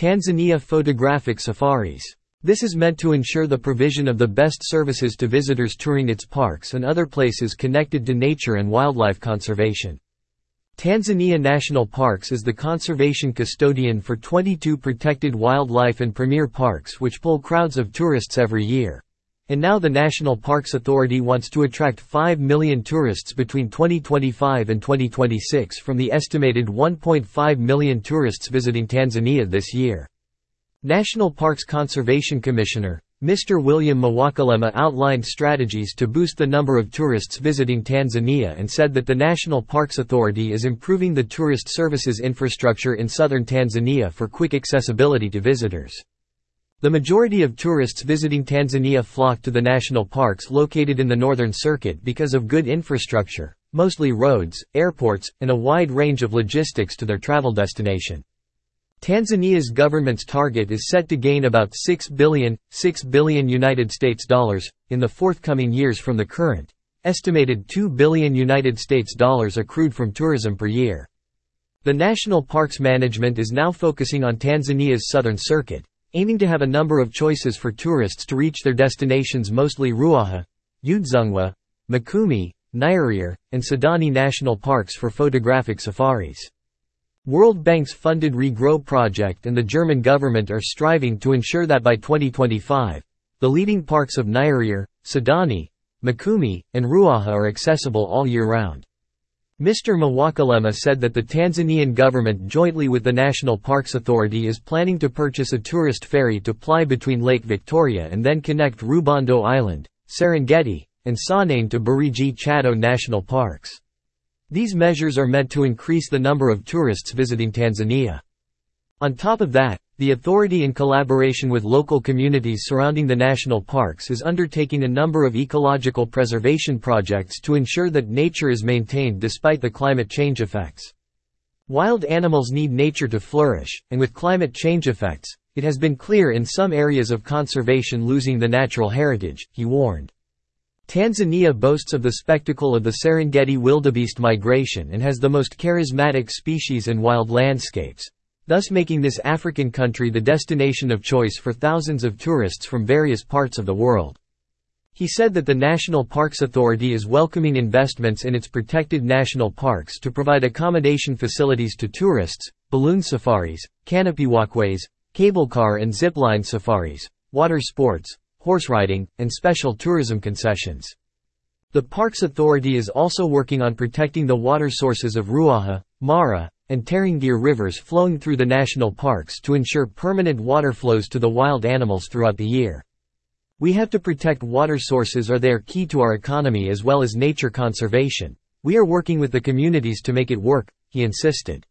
Tanzania Photographic Safaris. This is meant to ensure the provision of the best services to visitors touring its parks and other places connected to nature and wildlife conservation. Tanzania National Parks is the conservation custodian for 22 protected wildlife and premier parks which pull crowds of tourists every year. And now the National Parks Authority wants to attract 5 million tourists between 2025 and 2026 from the estimated 1.5 million tourists visiting Tanzania this year. National Parks Conservation Commissioner, Mr. William Mwakilema outlined strategies to boost the number of tourists visiting Tanzania and said that the National Parks Authority is improving the tourist services infrastructure in southern Tanzania for quick accessibility to visitors. The majority of tourists visiting Tanzania flock to the national parks located in the northern circuit because of good infrastructure, mostly roads, airports, and a wide range of logistics to their travel destination. Tanzania's government's target is set to gain about 6 billion, 6 billion United States dollars in the forthcoming years from the current estimated 2 billion United States dollars accrued from tourism per year. The National Parks Management is now focusing on Tanzania's southern circuit, aiming to have a number of choices for tourists to reach their destinations mostly Ruaha, Udzungwa, Mikumi, Nyerere, and Saadani national parks for photographic safaris. World Bank's funded Regrow project and the German government are striving to ensure that by 2025, the leading parks of Nyerere, Saadani, Mikumi, and Ruaha are accessible all year round. Mr. Mwakilema said that the Tanzanian government jointly with the National Parks Authority is planning to purchase a tourist ferry to ply between Lake Victoria and then connect Rubondo Island, Serengeti, and Saanane to Burigi Chato National Parks. These measures are meant to increase the number of tourists visiting Tanzania. On top of that, the authority in collaboration with local communities surrounding the national parks is undertaking a number of ecological preservation projects to ensure that nature is maintained despite the climate change effects. Wild animals need nature to flourish, and with climate change effects, it has been clear in some areas of conservation losing the natural heritage, he warned. Tanzania boasts of the spectacle of the Serengeti wildebeest migration and has the most charismatic species and wild landscapes, thus making this African country the destination of choice for thousands of tourists from various parts of the world. He said that the National Parks Authority is welcoming investments in its protected national parks to provide accommodation facilities to tourists, balloon safaris, canopy walkways, cable car and zip line safaris, water sports, horse riding, and special tourism concessions. The Parks Authority is also working on protecting the water sources of Ruaha, Mara, and Tarangire rivers flowing through the national parks to ensure permanent water flows to the wild animals throughout the year. We have to protect water sources or they are key to our economy as well as nature conservation. We are working with the communities to make it work, he insisted.